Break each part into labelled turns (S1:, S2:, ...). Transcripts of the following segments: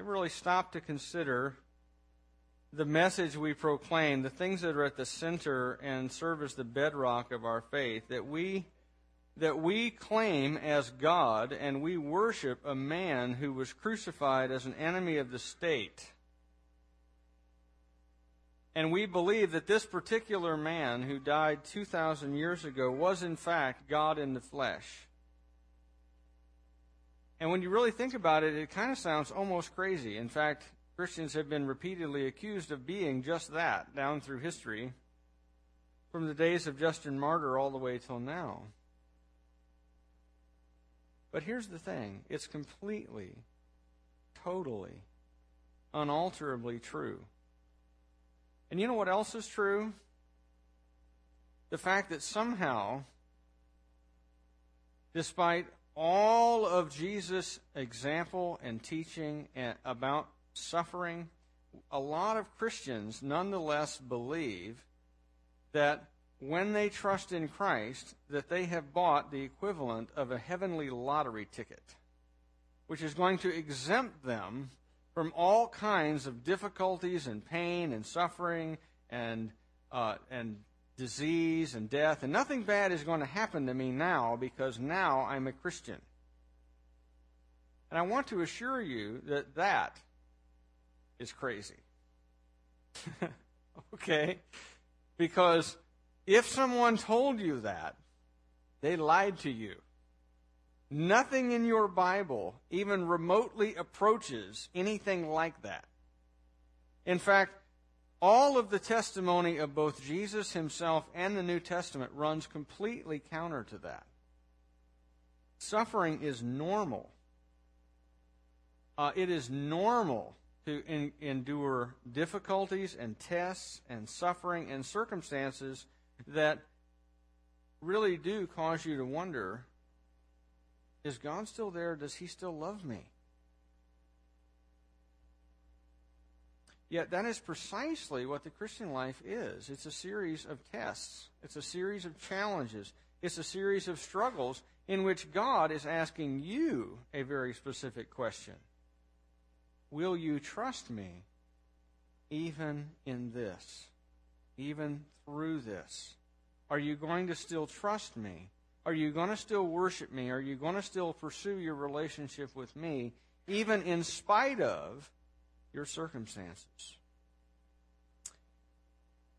S1: Ever really stop to consider the message we proclaim, the things that are at the center and serve as the bedrock of our faith, that we that we claim as God and we worship a man who was crucified as an enemy of the state. And we believe that this particular man who died 2,000 years ago was in fact God in the flesh. And when you really think about it, it kind of sounds almost crazy. In fact, Christians have been repeatedly accused of being just that down through history, from the days of Justin Martyr all the way till now. But here's the thing it's completely, totally, unalterably true. And you know what else is true? The fact that somehow, despite all of Jesus' example and teaching about suffering, a lot of Christians nonetheless believe that when they trust in Christ, that they have bought the equivalent of a heavenly lottery ticket, which is going to exempt them from all kinds of difficulties and pain and suffering and uh, and disease and death, and nothing bad is going to happen to me now because now I'm a Christian. And I want to assure you that that is crazy. okay? Because if someone told you that, they lied to you. Nothing in your Bible even remotely approaches anything like that. In fact, all of the testimony of both Jesus himself and the New Testament runs completely counter to that. Suffering is normal. Uh, it is normal to endure difficulties and tests and suffering and circumstances that really do cause you to wonder is God still there? Does He still love me? Yet that is precisely what the Christian life is. It's a series of tests, it's a series of challenges, it's a series of struggles in which God is asking you a very specific question Will you trust me even in this, even through this? Are you going to still trust me? Are you going to still worship me? Are you going to still pursue your relationship with me, even in spite of your circumstances?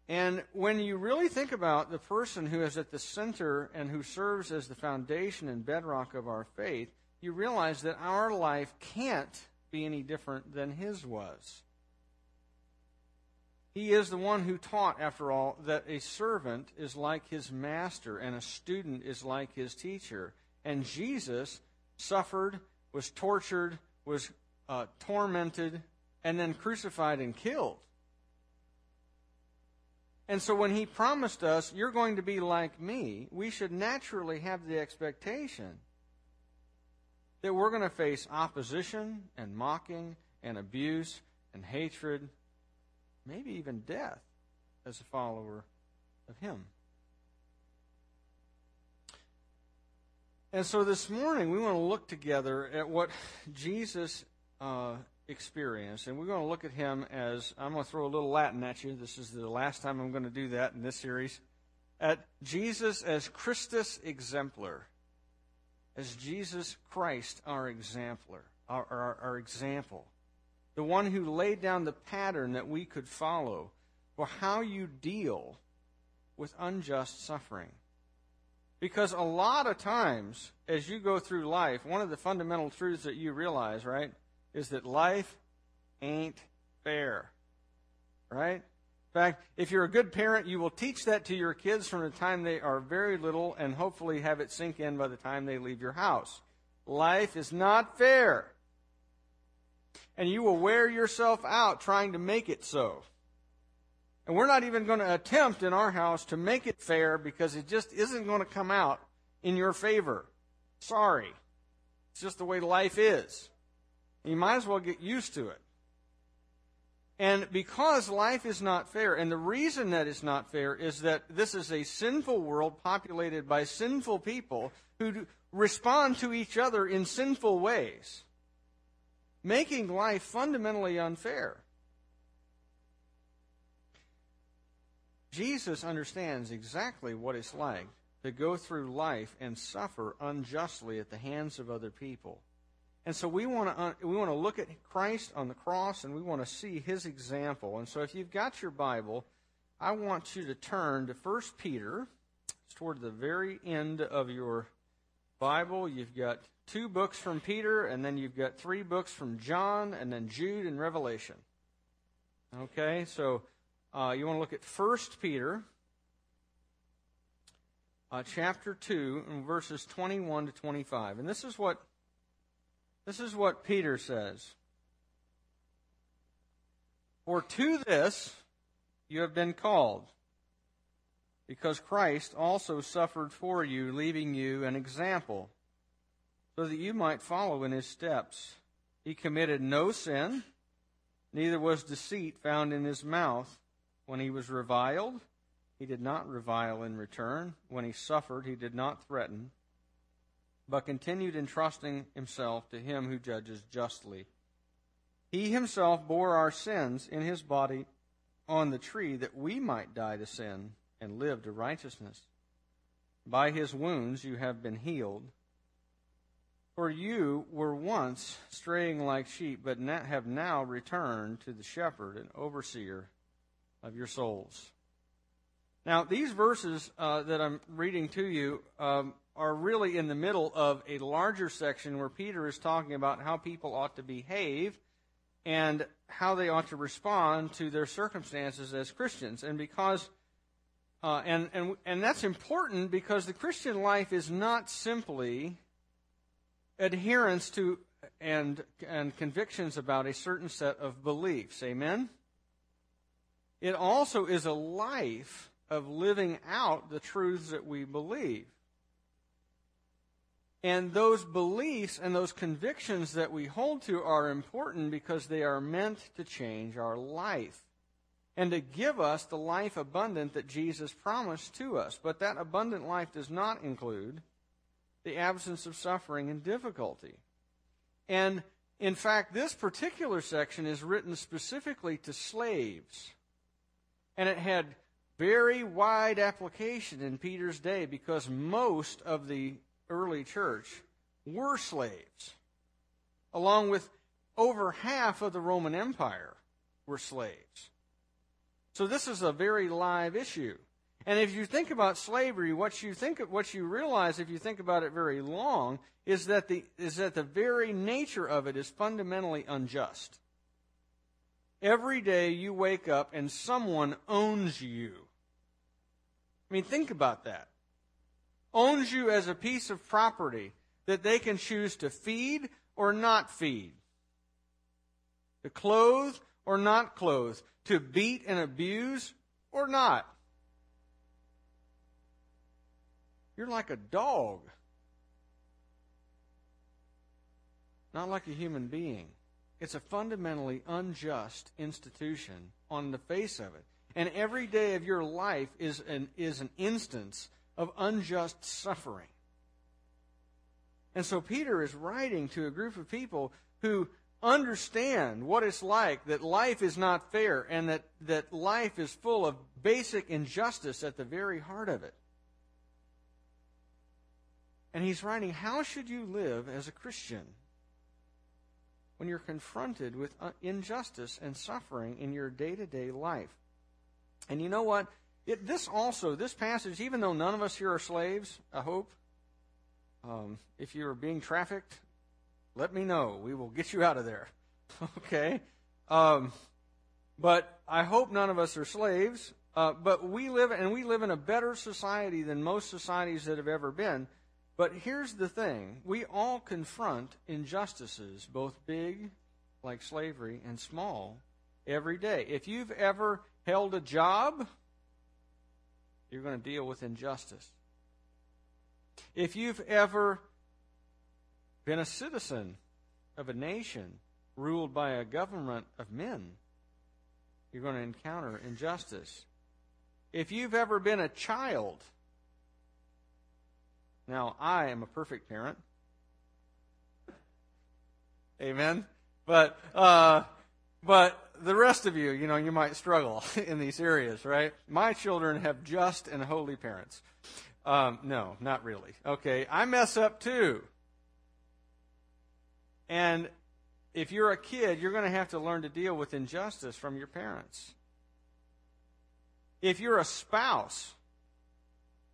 S1: And when you really think about the person who is at the center and who serves as the foundation and bedrock of our faith, you realize that our life can't be any different than his was. He is the one who taught, after all, that a servant is like his master and a student is like his teacher. And Jesus suffered, was tortured, was uh, tormented, and then crucified and killed. And so when he promised us, You're going to be like me, we should naturally have the expectation that we're going to face opposition and mocking and abuse and hatred maybe even death as a follower of Him. And so this morning, we want to look together at what Jesus uh, experienced. And we're going to look at him as I'm going to throw a little Latin at you. This is the last time I'm going to do that in this series. At Jesus as Christus exemplar, as Jesus Christ, our exemplar, our, our, our example the one who laid down the pattern that we could follow for how you deal with unjust suffering. Because a lot of times, as you go through life, one of the fundamental truths that you realize, right, is that life ain't fair. Right? In fact, if you're a good parent, you will teach that to your kids from the time they are very little and hopefully have it sink in by the time they leave your house. Life is not fair and you will wear yourself out trying to make it so. And we're not even going to attempt in our house to make it fair because it just isn't going to come out in your favor. Sorry. It's just the way life is. You might as well get used to it. And because life is not fair, and the reason that it's not fair is that this is a sinful world populated by sinful people who respond to each other in sinful ways. making life fundamentally unfair. Jesus understands exactly what it's like to go through life and suffer unjustly at the hands of other people. And so we want to uh, we want to look at Christ on the cross and we want to see his example. And so if you've got your Bible, I want you to turn to 1 Peter. It's toward the very end of your Bible. You've got two books from Peter and then you've got three books from John and then Jude and Revelation. Okay? So uh, you want to look at 1 Peter uh, chapter 2 and verses 21 to 25. And this is what this is what Peter says. For to this you have been called, because Christ also suffered for you, leaving you an example, so that you might follow in his steps. He committed no sin, neither was deceit found in his mouth. When he was reviled, he did not revile in return. When he suffered, he did not threaten, but continued entrusting himself to him who judges justly. He himself bore our sins in his body on the tree that we might die to sin and live to righteousness. By his wounds you have been healed. For you were once straying like sheep, but have now returned to the shepherd and overseer of your souls. Now, these verses uh, that I'm reading to you um, are really in the middle of a larger section where Peter is talking about how people ought to behave and how they ought to respond to their circumstances as Christians. And because, uh, and, and, and that's important because the Christian life is not simply adherence to and, and convictions about a certain set of beliefs. Amen? It also is a life of living out the truths that we believe. And those beliefs and those convictions that we hold to are important because they are meant to change our life and to give us the life abundant that Jesus promised to us. But that abundant life does not include the absence of suffering and difficulty. And in fact, this particular section is written specifically to slaves. And it had very wide application in Peter's day because most of the early church were slaves, along with over half of the Roman Empire were slaves. So this is a very live issue. And if you think about slavery, what you think what you realize if you think about it very long is that the is that the very nature of it is fundamentally unjust. Every day you wake up and someone owns you. I mean, think about that. Owns you as a piece of property that they can choose to feed or not feed, to clothe or not clothe, to beat and abuse or not. You're like a dog, not like a human being. It's a fundamentally unjust institution on the face of it. And every day of your life is an, is an instance of unjust suffering. And so Peter is writing to a group of people who understand what it's like that life is not fair and that, that life is full of basic injustice at the very heart of it. And he's writing, How should you live as a Christian when you're confronted with uh, injustice and suffering in your day to day life? And you know what? It, this also, this passage, even though none of us here are slaves, I hope, um, if you are being trafficked, let me know. We will get you out of there. okay? Um, but I hope none of us are slaves. Uh, but we live, and we live in a better society than most societies that have ever been. But here's the thing we all confront injustices, both big, like slavery, and small, every day. If you've ever held a job, you're going to deal with injustice. If you've ever been a citizen of a nation ruled by a government of men, you're going to encounter injustice. If you've ever been a child, now I am a perfect parent. Amen. but uh, but the rest of you, you know, you might struggle in these areas, right? My children have just and holy parents. Um, no, not really. Okay, I mess up too. And if you're a kid, you're going to have to learn to deal with injustice from your parents. If you're a spouse,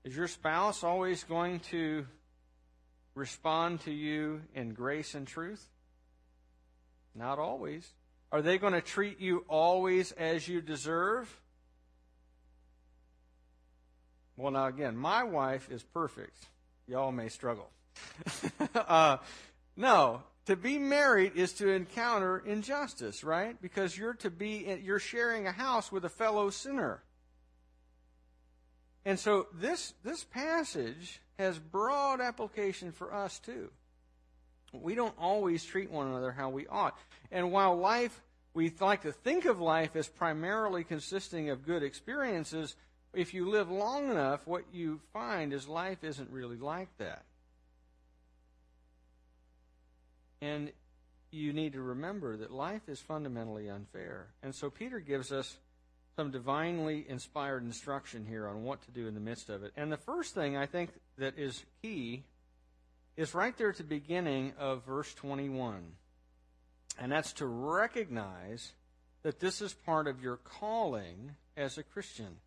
S1: is your spouse always going to respond to you in grace and truth? Not always. Are they going to treat you always as you deserve? Well, now again, my wife is perfect. Y'all may struggle. uh, no, to be married is to encounter injustice, right? Because you're to be you're sharing a house with a fellow sinner. And so this this passage has broad application for us too. We don't always treat one another how we ought. And while life we like to think of life as primarily consisting of good experiences, if you live long enough, what you find is life isn't really like that. And you need to remember that life is fundamentally unfair. And so Peter gives us some divinely inspired instruction here on what to do in the midst of it. And the first thing I think that is key is right there at the beginning of verse 21. And that's to recognize that this is part of your calling as a Christian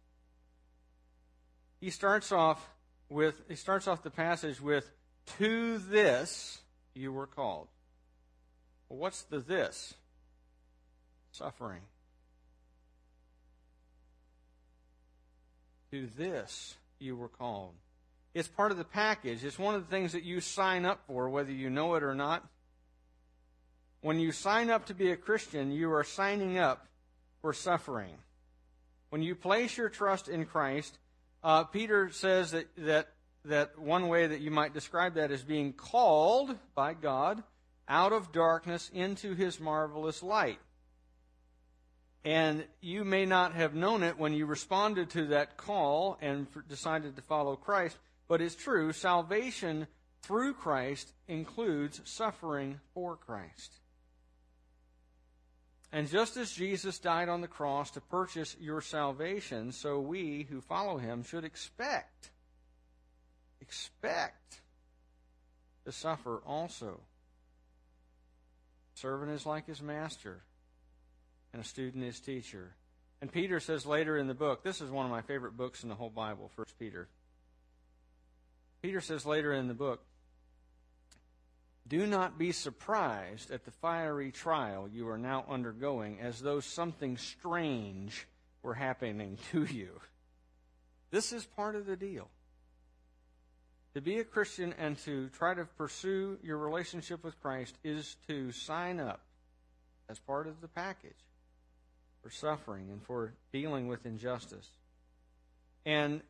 S1: he starts off with he starts off the passage with to this you were called. Well, what's the this? Suffering. To this you were called. It's part of the package. It's one of the things that you sign up for, whether you know it or not. When you sign up to be a Christian, you are signing up for suffering. When you place your trust in Christ, uh, Peter says that, that, that one way that you might describe that is being called by God out of darkness into his marvelous light. And you may not have known it when you responded to that call and decided to follow Christ, but it's true. Salvation through Christ includes suffering for Christ. And just as Jesus died on the cross to purchase your salvation, so we who follow him should expect, expect to suffer also. A Servant is like his master, and a student is teacher. And Peter says later in the book, this is one of my favorite books in the whole Bible, First Peter. Peter says later in the book, do not be surprised at the fiery trial you are now undergoing as though something strange were happening to you. This is part of the deal. To be a Christian and to try to pursue your relationship with Christ is to sign up as part of the package for suffering and for dealing with injustice. And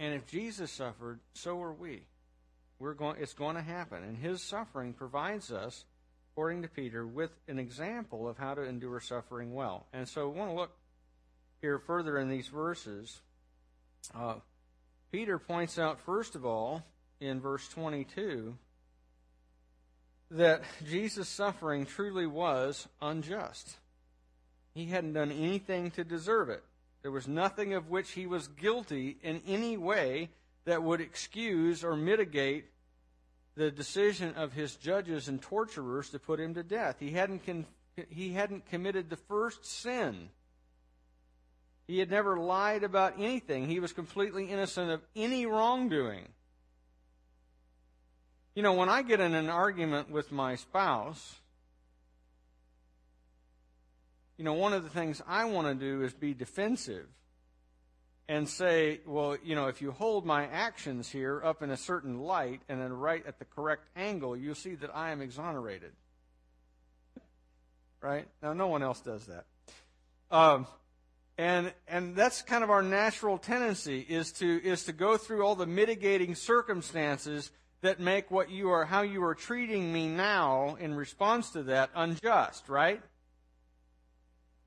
S1: and if Jesus suffered, so are we. We're going, it's going to happen. And his suffering provides us, according to Peter, with an example of how to endure suffering well. And so we want to look here further in these verses. Uh, Peter points out, first of all, in verse 22, that Jesus' suffering truly was unjust. He hadn't done anything to deserve it. There was nothing of which he was guilty in any way that would excuse or mitigate the decision of his judges and torturers to put him to death. He hadn't, con- he hadn't committed the first sin. He had never lied about anything. He was completely innocent of any wrongdoing. You know, when I get in an argument with my spouse, you know, one of the things I want to do is be defensive and say, well, you know, if you hold my actions here up in a certain light and then right at the correct angle, you'll see that I am exonerated. Right? Now, no one else does that. Um, and and that's kind of our natural tendency is to is to go through all the mitigating circumstances that make what you are how you are treating me now in response to that unjust, right?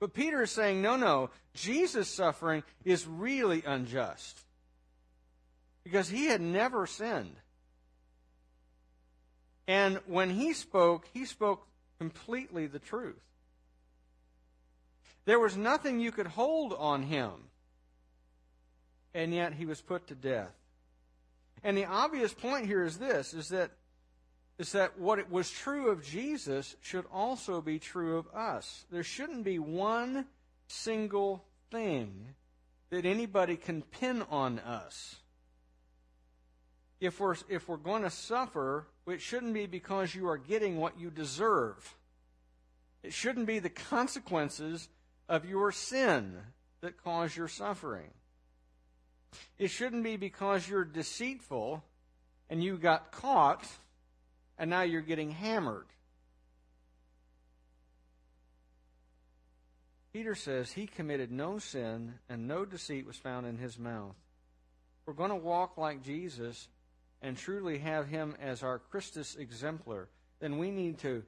S1: But Peter is saying, no, no, Jesus' suffering is really unjust. Because he had never sinned. And when he spoke, he spoke completely the truth. There was nothing you could hold on him, and yet he was put to death. And the obvious point here is this is that is that what it was true of Jesus should also be true of us. There shouldn't be one single thing that anybody can pin on us. If we're, if we're going to suffer, it shouldn't be because you are getting what you deserve. It shouldn't be the consequences of your sin that cause your suffering. It shouldn't be because you're deceitful and you got caught and now you're getting hammered. Peter says he committed no sin and no deceit was found in his mouth. We're going to walk like Jesus and truly have him as our Christus exemplar, then we need to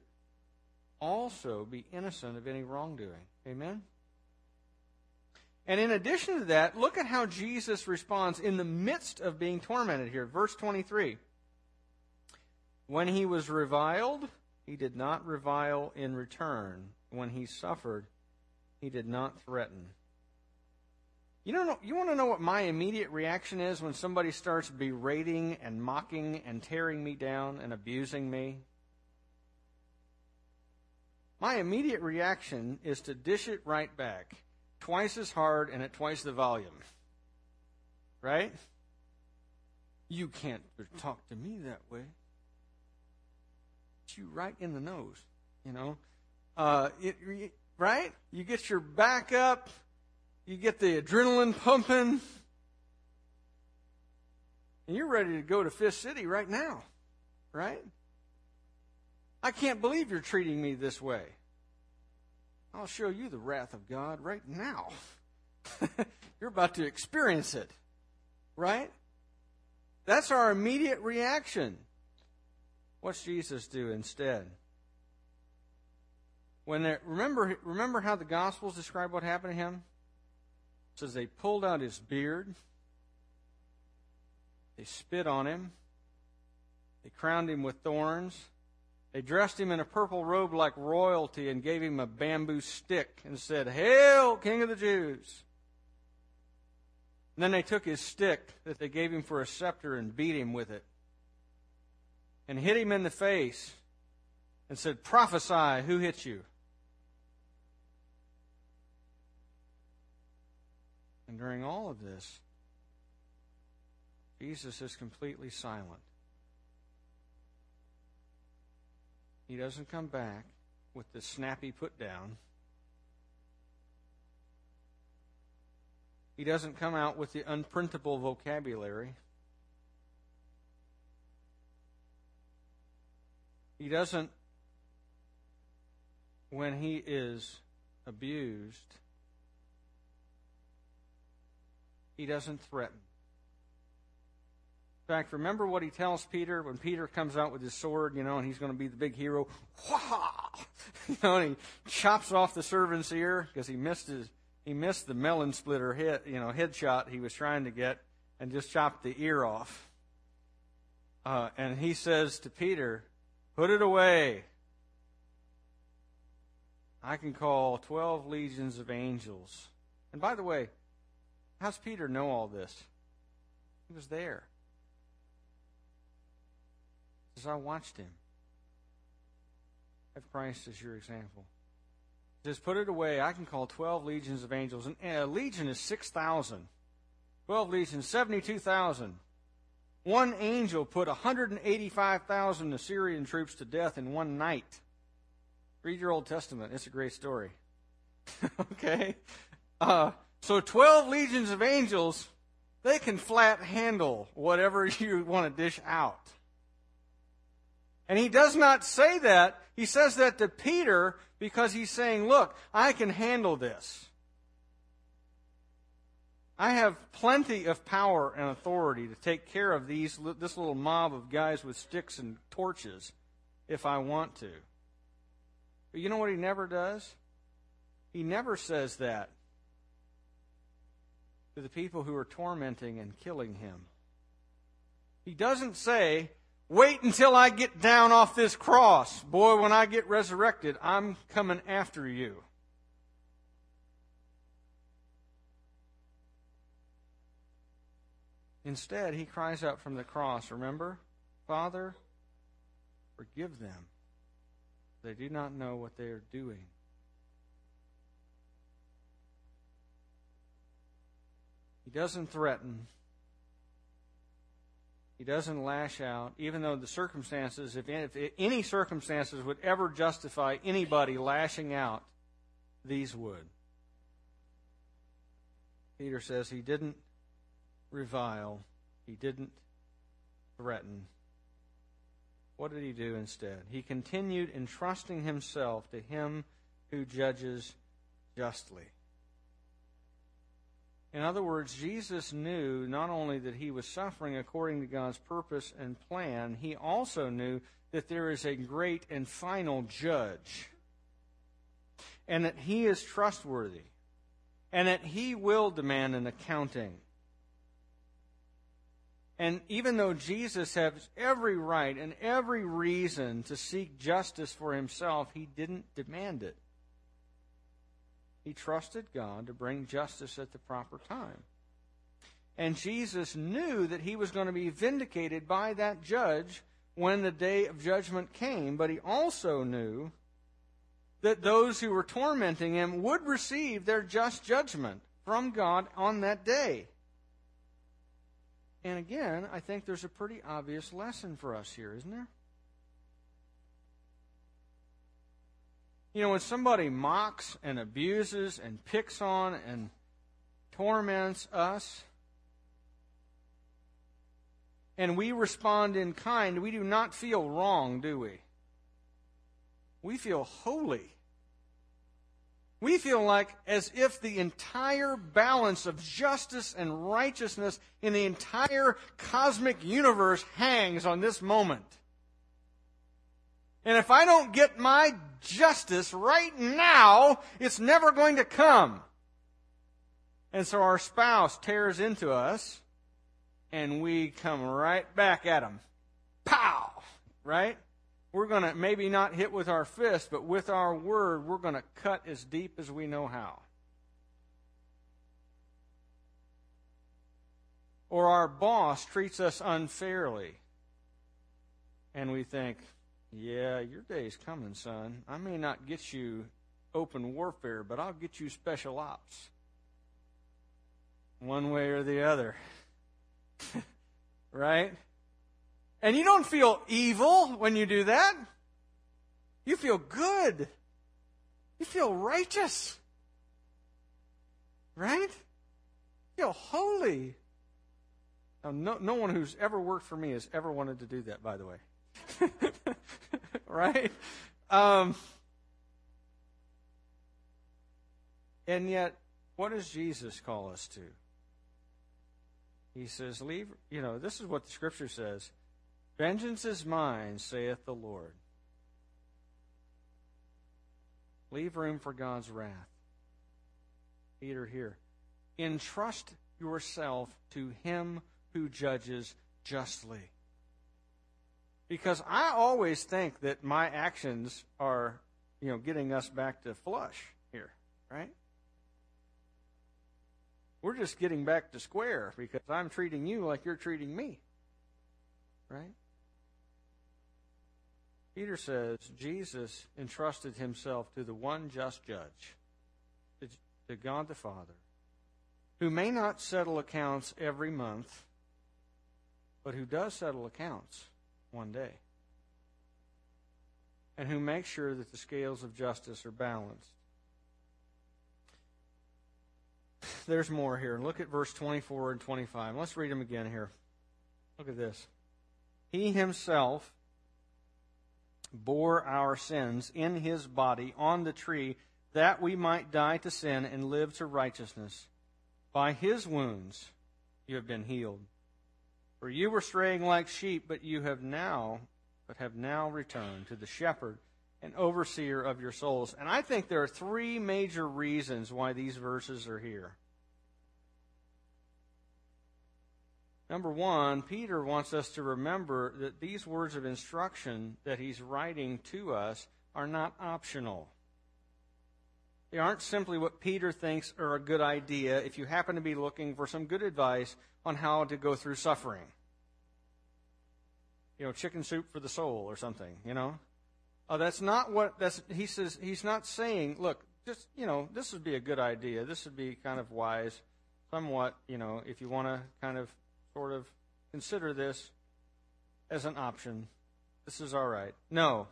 S1: also be innocent of any wrongdoing. Amen? And in addition to that, look at how Jesus responds in the midst of being tormented here. Verse 23. When he was reviled, he did not revile in return. When he suffered, he did not threaten. You know, you want to know what my immediate reaction is when somebody starts berating and mocking and tearing me down and abusing me? My immediate reaction is to dish it right back, twice as hard and at twice the volume. Right? You can't talk to me that way you right in the nose, you know. Uh, it, right? You get your back up, you get the adrenaline pumping, and you're ready to go to Fist City right now, right? I can't believe you're treating me this way. I'll show you the wrath of God right now. you're about to experience it, right? That's our immediate reaction. What's Jesus do instead? When they, remember, remember how the Gospels describe what happened to him? It says they pulled out his beard, they spit on him, they crowned him with thorns, they dressed him in a purple robe like royalty and gave him a bamboo stick and said, Hail, King of the Jews! And then they took his stick that they gave him for a scepter and beat him with it and hit him in the face and said, Prophesy, who hit you? And during all of this, Jesus is completely silent. He doesn't come back with the snappy put down. He doesn't come out with the unprintable vocabulary. He doesn't, when he is abused, he doesn't threaten. In fact, remember what he tells Peter when Peter comes out with his sword, you know, and he's going to be the big hero. You know, and he chops off the servant's ear because he missed his he missed the melon splitter head, you know, headshot he was trying to get, and just chopped the ear off. Uh, and he says to Peter, Put it away. I can call 12 legions of angels. And by the way, how's Peter know all this? He was there. As I watched him. Have Christ as your example. Just put it away. I can call 12 legions of angels. And a legion is 6,000. 12 legions, 72,000. One angel put 185,000 Assyrian troops to death in one night. Read your Old Testament. It's a great story. okay? Uh, so 12 legions of angels, they can flat handle whatever you want to dish out. And he does not say that. He says that to Peter because he's saying, look, I can handle this. I have plenty of power and authority to take care of these this little mob of guys with sticks and torches if I want to. But you know what he never does? He never says that to the people who are tormenting and killing him. He doesn't say, Wait until I get down off this cross. Boy, when I get resurrected, I'm coming after you. Instead, he cries out from the cross, remember? Father, forgive them. They do not know what they are doing. He doesn't threaten. He doesn't lash out, even though the circumstances, if any circumstances would ever justify anybody lashing out, these would. Peter says he didn't revile, he didn't threaten. What did he do instead? He continued entrusting himself to him who judges justly. In other words, Jesus knew not only that he was suffering according to God's purpose and plan, he also knew that there is a great and final judge, and that he is trustworthy, and that he will demand an accounting. And even though Jesus has every right and every reason to seek justice for himself, he didn't demand it. He trusted God to bring justice at the proper time. And Jesus knew that he was going to be vindicated by that judge when the day of judgment came, but he also knew that those who were tormenting him would receive their just judgment from God on that day. And again, I think there's a pretty obvious lesson for us here, isn't there? You know, when somebody mocks and abuses and picks on and torments us, and we respond in kind, we do not feel wrong, do we? We feel holy. We feel like as if the entire balance of justice and righteousness in the entire cosmic universe hangs on this moment. And if I don't get my justice right now, it's never going to come. And so our spouse tears into us, and we come right back at him. Pow! Right? We're going to maybe not hit with our fist, but with our word, we're going to cut as deep as we know how. Or our boss treats us unfairly, and we think, yeah, your day's coming, son. I may not get you open warfare, but I'll get you special ops. One way or the other. right? And you don't feel evil when you do that. You feel good. You feel righteous. Right? You feel holy. Now, no, no one who's ever worked for me has ever wanted to do that, by the way. right? Um, and yet, what does Jesus call us to? He says, Leave, you know, this is what the scripture says Vengeance is mine, saith the Lord. Leave room for God's wrath. Peter here. Entrust yourself to him who judges justly. Because I always think that my actions are, you know, getting us back to flush here, right? We're just getting back to square because I'm treating you like you're treating me. Right? Peter says Jesus entrusted himself to the one just judge, to God the Father, who may not settle accounts every month, but who does settle accounts one day, and who makes sure that the scales of justice are balanced. There's more here. Look at verse 24 and 25. Let's read them again here. Look at this. He himself bore our sins in his body on the tree that we might die to sin and live to righteousness. By his wounds you have been healed. For you were straying like sheep, but you have now, but have now returned to the shepherd and overseer of your souls. And I think there are three major reasons why these verses are here. Number one, Peter wants us to remember that these words of instruction that he's writing to us are not optional. They aren't simply what Peter thinks are a good idea if you happen to be looking for some good advice on how to go through suffering. You know, chicken soup for the soul or something, you know? Uh, that's not what that's he says he's not saying, look, just you know, this would be a good idea. This would be kind of wise, somewhat, you know, if you want to kind of sort of consider this as an option. This is all right. No.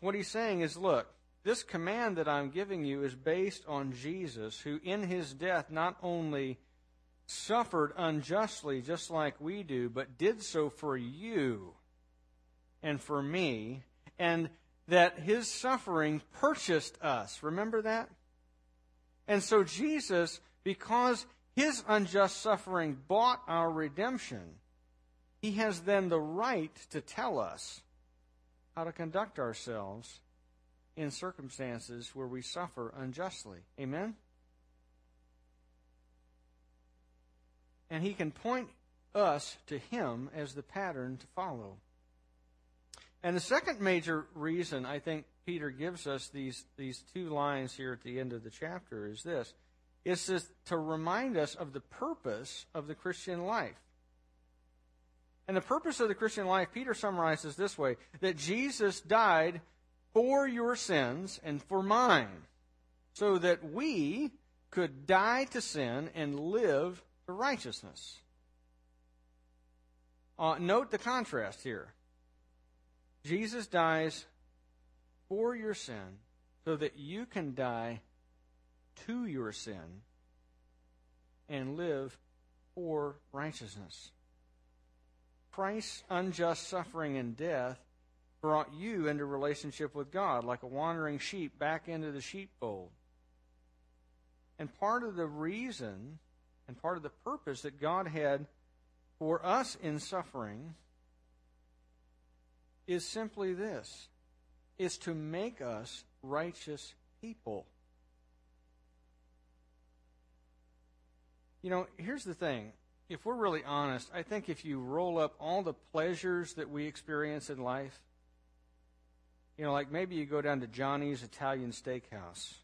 S1: What he's saying is, look, this command that I'm giving you is based on Jesus, who in his death not only suffered unjustly, just like we do, but did so for you and for me, and that his suffering purchased us. Remember that? And so Jesus, because his unjust suffering bought our redemption, he has then the right to tell us how to conduct ourselves in circumstances where we suffer unjustly. Amen? And he can point us to him as the pattern to follow. And the second major reason I think Peter gives us these, these two lines here at the end of the chapter is this is to, to remind us of the purpose of the Christian life. And the purpose of the Christian life, Peter summarizes this way that Jesus died for your sins and for mine, so that we could die to sin and live to righteousness. Uh, note the contrast here. Jesus dies for your sin so that you can die to your sin and live for righteousness. Christ's unjust suffering and death brought you into relationship with God like a wandering sheep back into the sheepfold. And part of the reason and part of the purpose that God had for us in suffering is simply this is to make us righteous people. You know, here's the thing. If we're really honest, I think if you roll up all the pleasures that we experience in life, you know, like maybe you go down to Johnny's Italian Steakhouse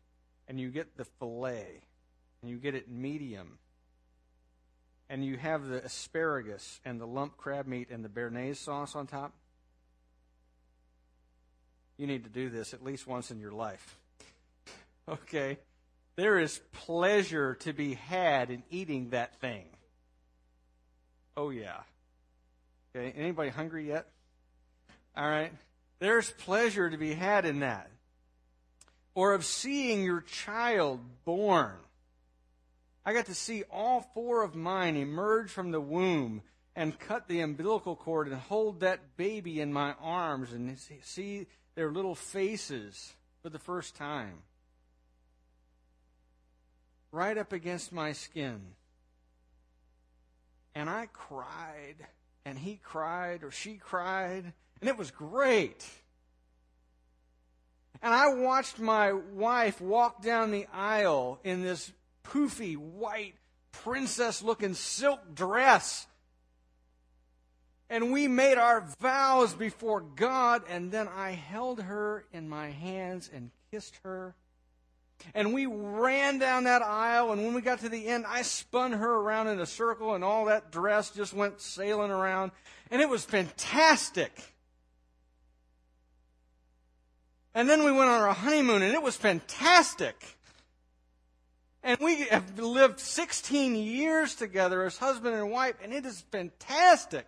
S1: and you get the filet and you get it medium and you have the asparagus and the lump crab meat and the béarnaise sauce on top. You need to do this at least once in your life. Okay? There is pleasure to be had in eating that thing. Oh yeah. Okay, anybody hungry yet? All right. There's pleasure to be had in that. Or of seeing your child born. I got to see all four of mine emerge from the womb and cut the umbilical cord and hold that baby in my arms and see their little faces for the first time right up against my skin. And I cried, and he cried, or she cried, and it was great. And I watched my wife walk down the aisle in this poofy, white, princess looking silk dress. And we made our vows before God, and then I held her in my hands and kissed her and we ran down that aisle, and when we got to the end, I spun her around in a circle, and all that dress just went sailing around. And it was fantastic. And then we went on our honeymoon, and it was fantastic. And we have lived 16 years together as husband and wife, and it is fantastic.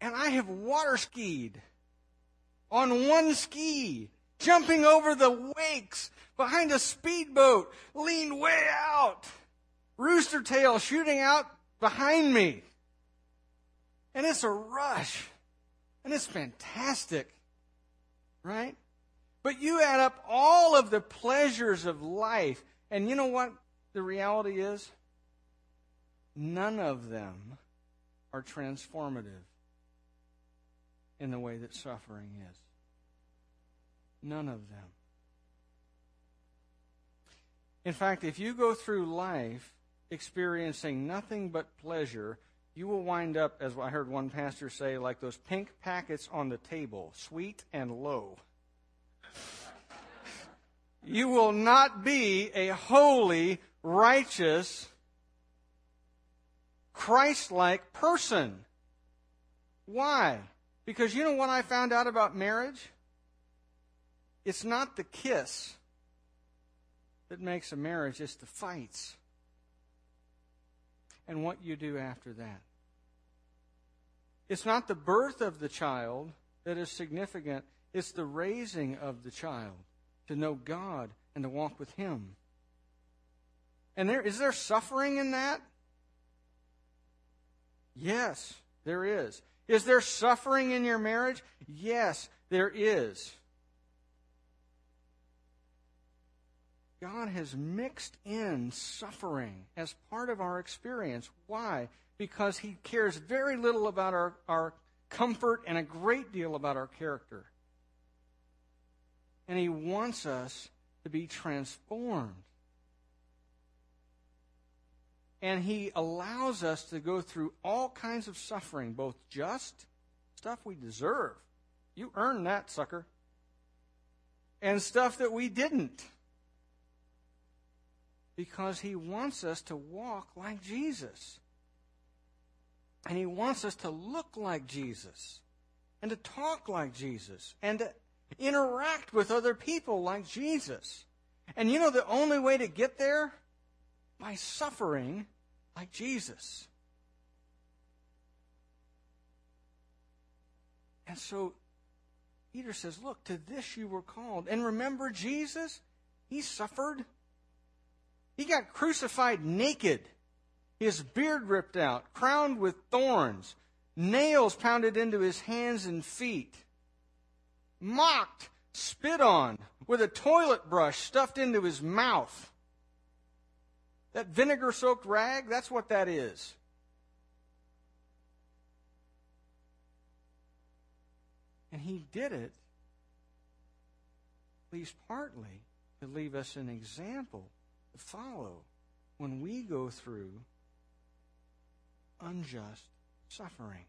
S1: And I have water skied on one ski, jumping over the wakes behind a speedboat, leaned way out, rooster tail shooting out behind me. And it's a rush. And it's fantastic. Right? But you add up all of the pleasures of life, and you know what the reality is? None of them are transformative in the way that suffering is. None of them. In fact, if you go through life experiencing nothing but pleasure, you will wind up, as I heard one pastor say, like those pink packets on the table, sweet and low. you will not be a holy, righteous, Christ like person. Why? Because you know what I found out about marriage? It's not the kiss that makes a marriage, it's the fights and what you do after that. It's not the birth of the child that is significant, it's the raising of the child to know God and to walk with Him. And there is there suffering in that? Yes, there is. Is there suffering in your marriage? Yes, there is. God has mixed in suffering as part of our experience. Why? Because He cares very little about our, our comfort and a great deal about our character. And He wants us to be transformed. And He allows us to go through all kinds of suffering, both just stuff we deserve. You earned that, sucker. And stuff that we didn't because he wants us to walk like Jesus. And he wants us to look like Jesus and to talk like Jesus and to interact with other people like Jesus. And you know the only way to get there? By suffering like Jesus. And so Peter says, Look, to this you were called. And remember Jesus? He suffered he got crucified naked, his beard ripped out, crowned with thorns, nails pounded into his hands and feet, mocked, spit on, with a toilet brush stuffed into his mouth. That vinegar soaked rag, that's what that is. And he did it, at least partly, to leave us an example to follow when we go through unjust suffering.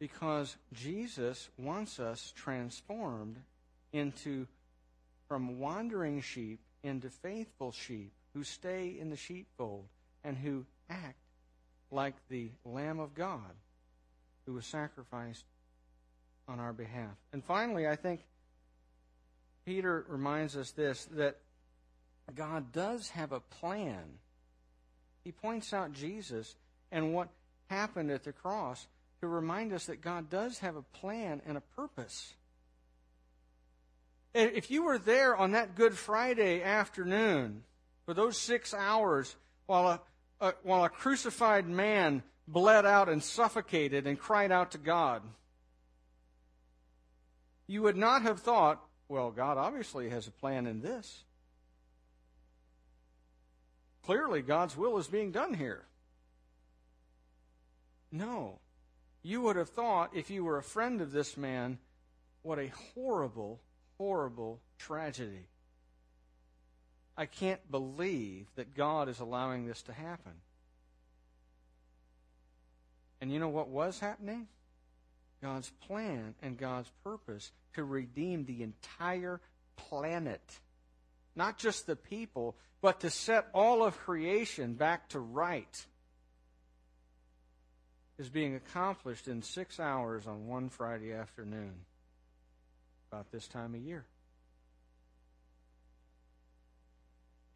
S1: Because Jesus wants us transformed into from wandering sheep into faithful sheep who stay in the sheepfold and who act like the Lamb of God who was sacrificed on our behalf. And finally, I think Peter reminds us this that God does have a plan. He points out Jesus and what happened at the cross to remind us that God does have a plan and a purpose. If you were there on that Good Friday afternoon for those six hours while a, a, while a crucified man bled out and suffocated and cried out to God, you would not have thought, well, God obviously has a plan in this. Clearly, God's will is being done here. No. You would have thought, if you were a friend of this man, what a horrible, horrible tragedy. I can't believe that God is allowing this to happen. And you know what was happening? God's plan and God's purpose to redeem the entire planet. Not just the people, but to set all of creation back to right is being accomplished in six hours on one Friday afternoon, about this time of year.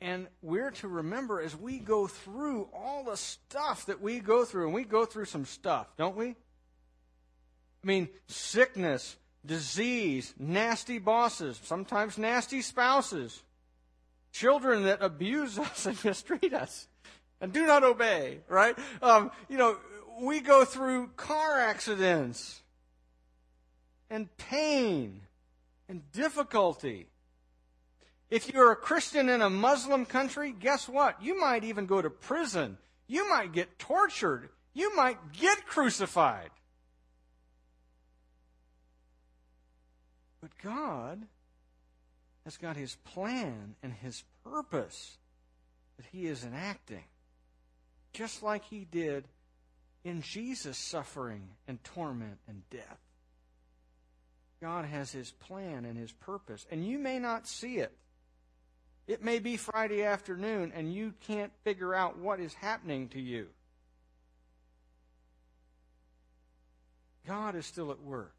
S1: And we're to remember as we go through all the stuff that we go through, and we go through some stuff, don't we? I mean, sickness, disease, nasty bosses, sometimes nasty spouses, children that abuse us and mistreat us and do not obey, right? Um, you know, we go through car accidents and pain and difficulty. If you're a Christian in a Muslim country, guess what? You might even go to prison. You might get tortured. You might get crucified. But God has got his plan and his purpose that he is enacting, just like he did in Jesus' suffering and torment and death. God has his plan and his purpose, and you may not see it. It may be Friday afternoon, and you can't figure out what is happening to you. God is still at work,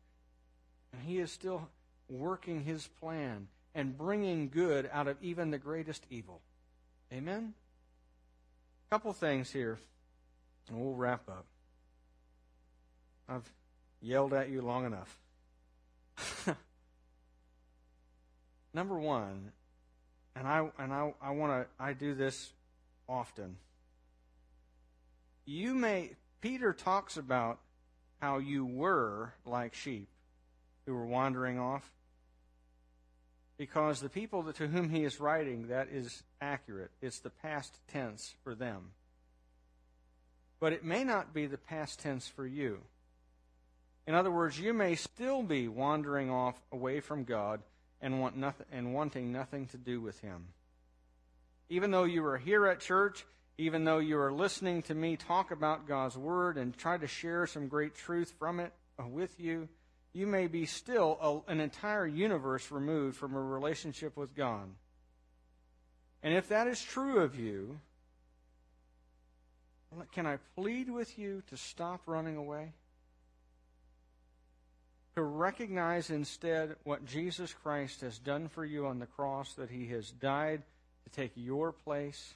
S1: and he is still working his plan and bringing good out of even the greatest evil. Amen? A couple things here, and we'll wrap up. I've yelled at you long enough. Number one, and I and I, I want to I do this often. You may Peter talks about how you were like sheep who were wandering off because the people to whom he is writing that is accurate. It's the past tense for them. But it may not be the past tense for you in other words you may still be wandering off away from god and want nothing and wanting nothing to do with him even though you are here at church even though you are listening to me talk about god's word and try to share some great truth from it uh, with you you may be still a, an entire universe removed from a relationship with God. And if that is true of you, can I plead with you to stop running away? To recognize instead what Jesus Christ has done for you on the cross, that he has died to take your place,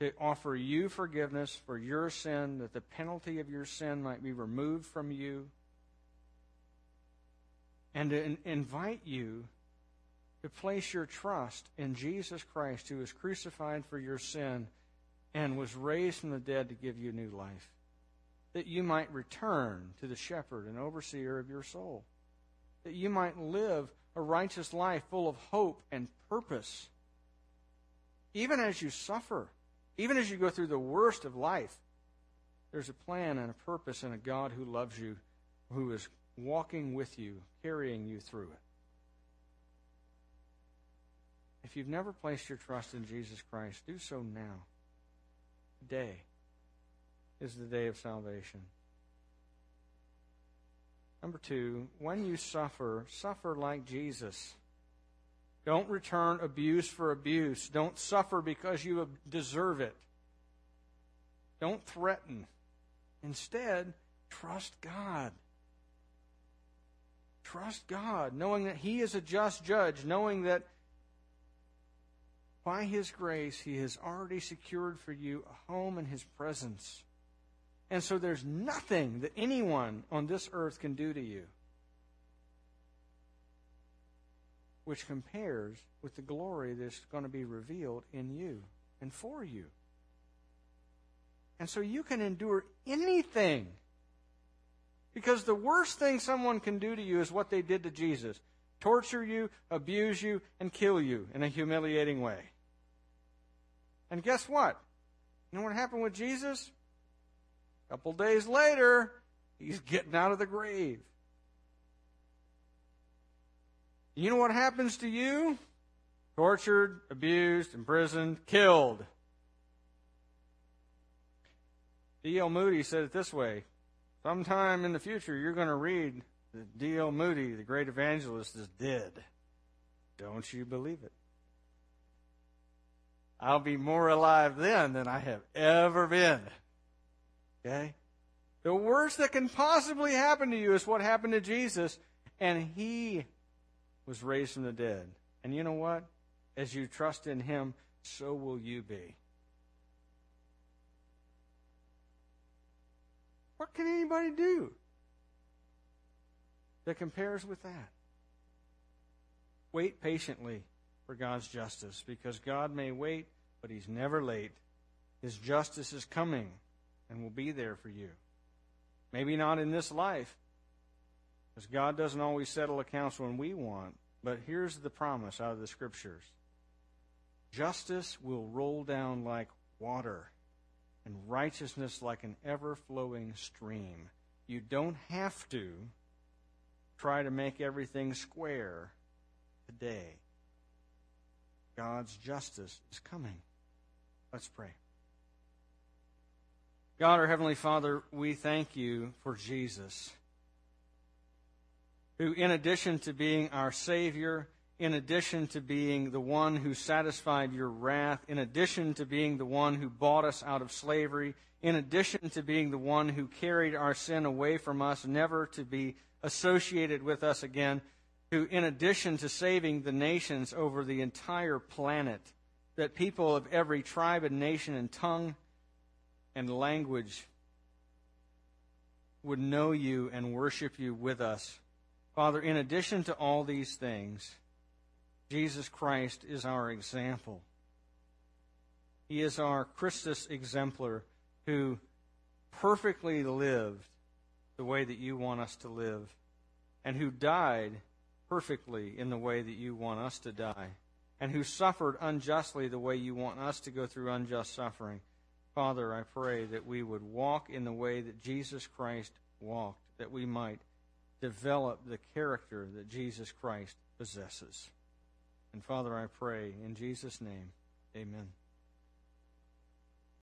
S1: to offer you forgiveness for your sin, that the penalty of your sin might be removed from you and to invite you to place your trust in Jesus Christ, who was crucified for your sin and was raised from the dead to give you new life, that you might return to the shepherd and overseer of your soul, that you might live a righteous life full of hope and purpose. Even as you suffer, even as you go through the worst of life, there's a plan and a purpose and a God who loves you, who is walking with you, carrying you through it. If you've never placed your trust in Jesus Christ, do so now. Today is the day of salvation. Number two, when you suffer, suffer like Jesus. Don't return abuse for abuse. Don't suffer because you deserve it. Don't threaten. Instead, trust God. Trust God, knowing that He is a just judge, knowing that by His grace He has already secured for you a home in His presence. And so there's nothing that anyone on this earth can do to you which compares with the glory that's going to be revealed in you and for you. And so you can endure anything because the worst thing someone can do to you is what they did to Jesus torture you, abuse you, and kill you in a humiliating way. And guess what? You know what happened with Jesus? A couple days later, he's getting out of the grave. You know what happens to you? Tortured, abused, imprisoned, killed. D.L. Moody said it this way Sometime in the future, you're going to read that D.L. Moody, the great evangelist, is dead. Don't you believe it? I'll be more alive then than I have ever been. Okay? The worst that can possibly happen to you is what happened to Jesus, and he was raised from the dead. And you know what? As you trust in him, so will you be. What can anybody do that compares with that? Wait patiently for God's justice because God may wait, but He's never late. His justice is coming and will be there for you. Maybe not in this life, because God doesn't always settle accounts when we want. But here's the promise out of the Scriptures justice will roll down like water and righteousness like an ever flowing stream. You don't have to try to make everything square today. God's justice is coming. Let's pray. God, our Heavenly Father, we thank you for Jesus, who, in addition to being our Savior, in addition to being the one who satisfied your wrath, in addition to being the one who bought us out of slavery, in addition to being the one who carried our sin away from us, never to be associated with us again, who, in addition to saving the nations over the entire planet, that people of every tribe and nation and tongue and language would know you and worship you with us. Father, in addition to all these things, Jesus Christ is our example. He is our Christus exemplar who perfectly lived the way that you want us to live and who died perfectly in the way that you want us to die and who suffered unjustly the way you want us to go through unjust suffering. Father, I pray that we would walk in the way that Jesus Christ walked, that we might develop the character that Jesus Christ possesses. And Father, I pray in Jesus' name, amen.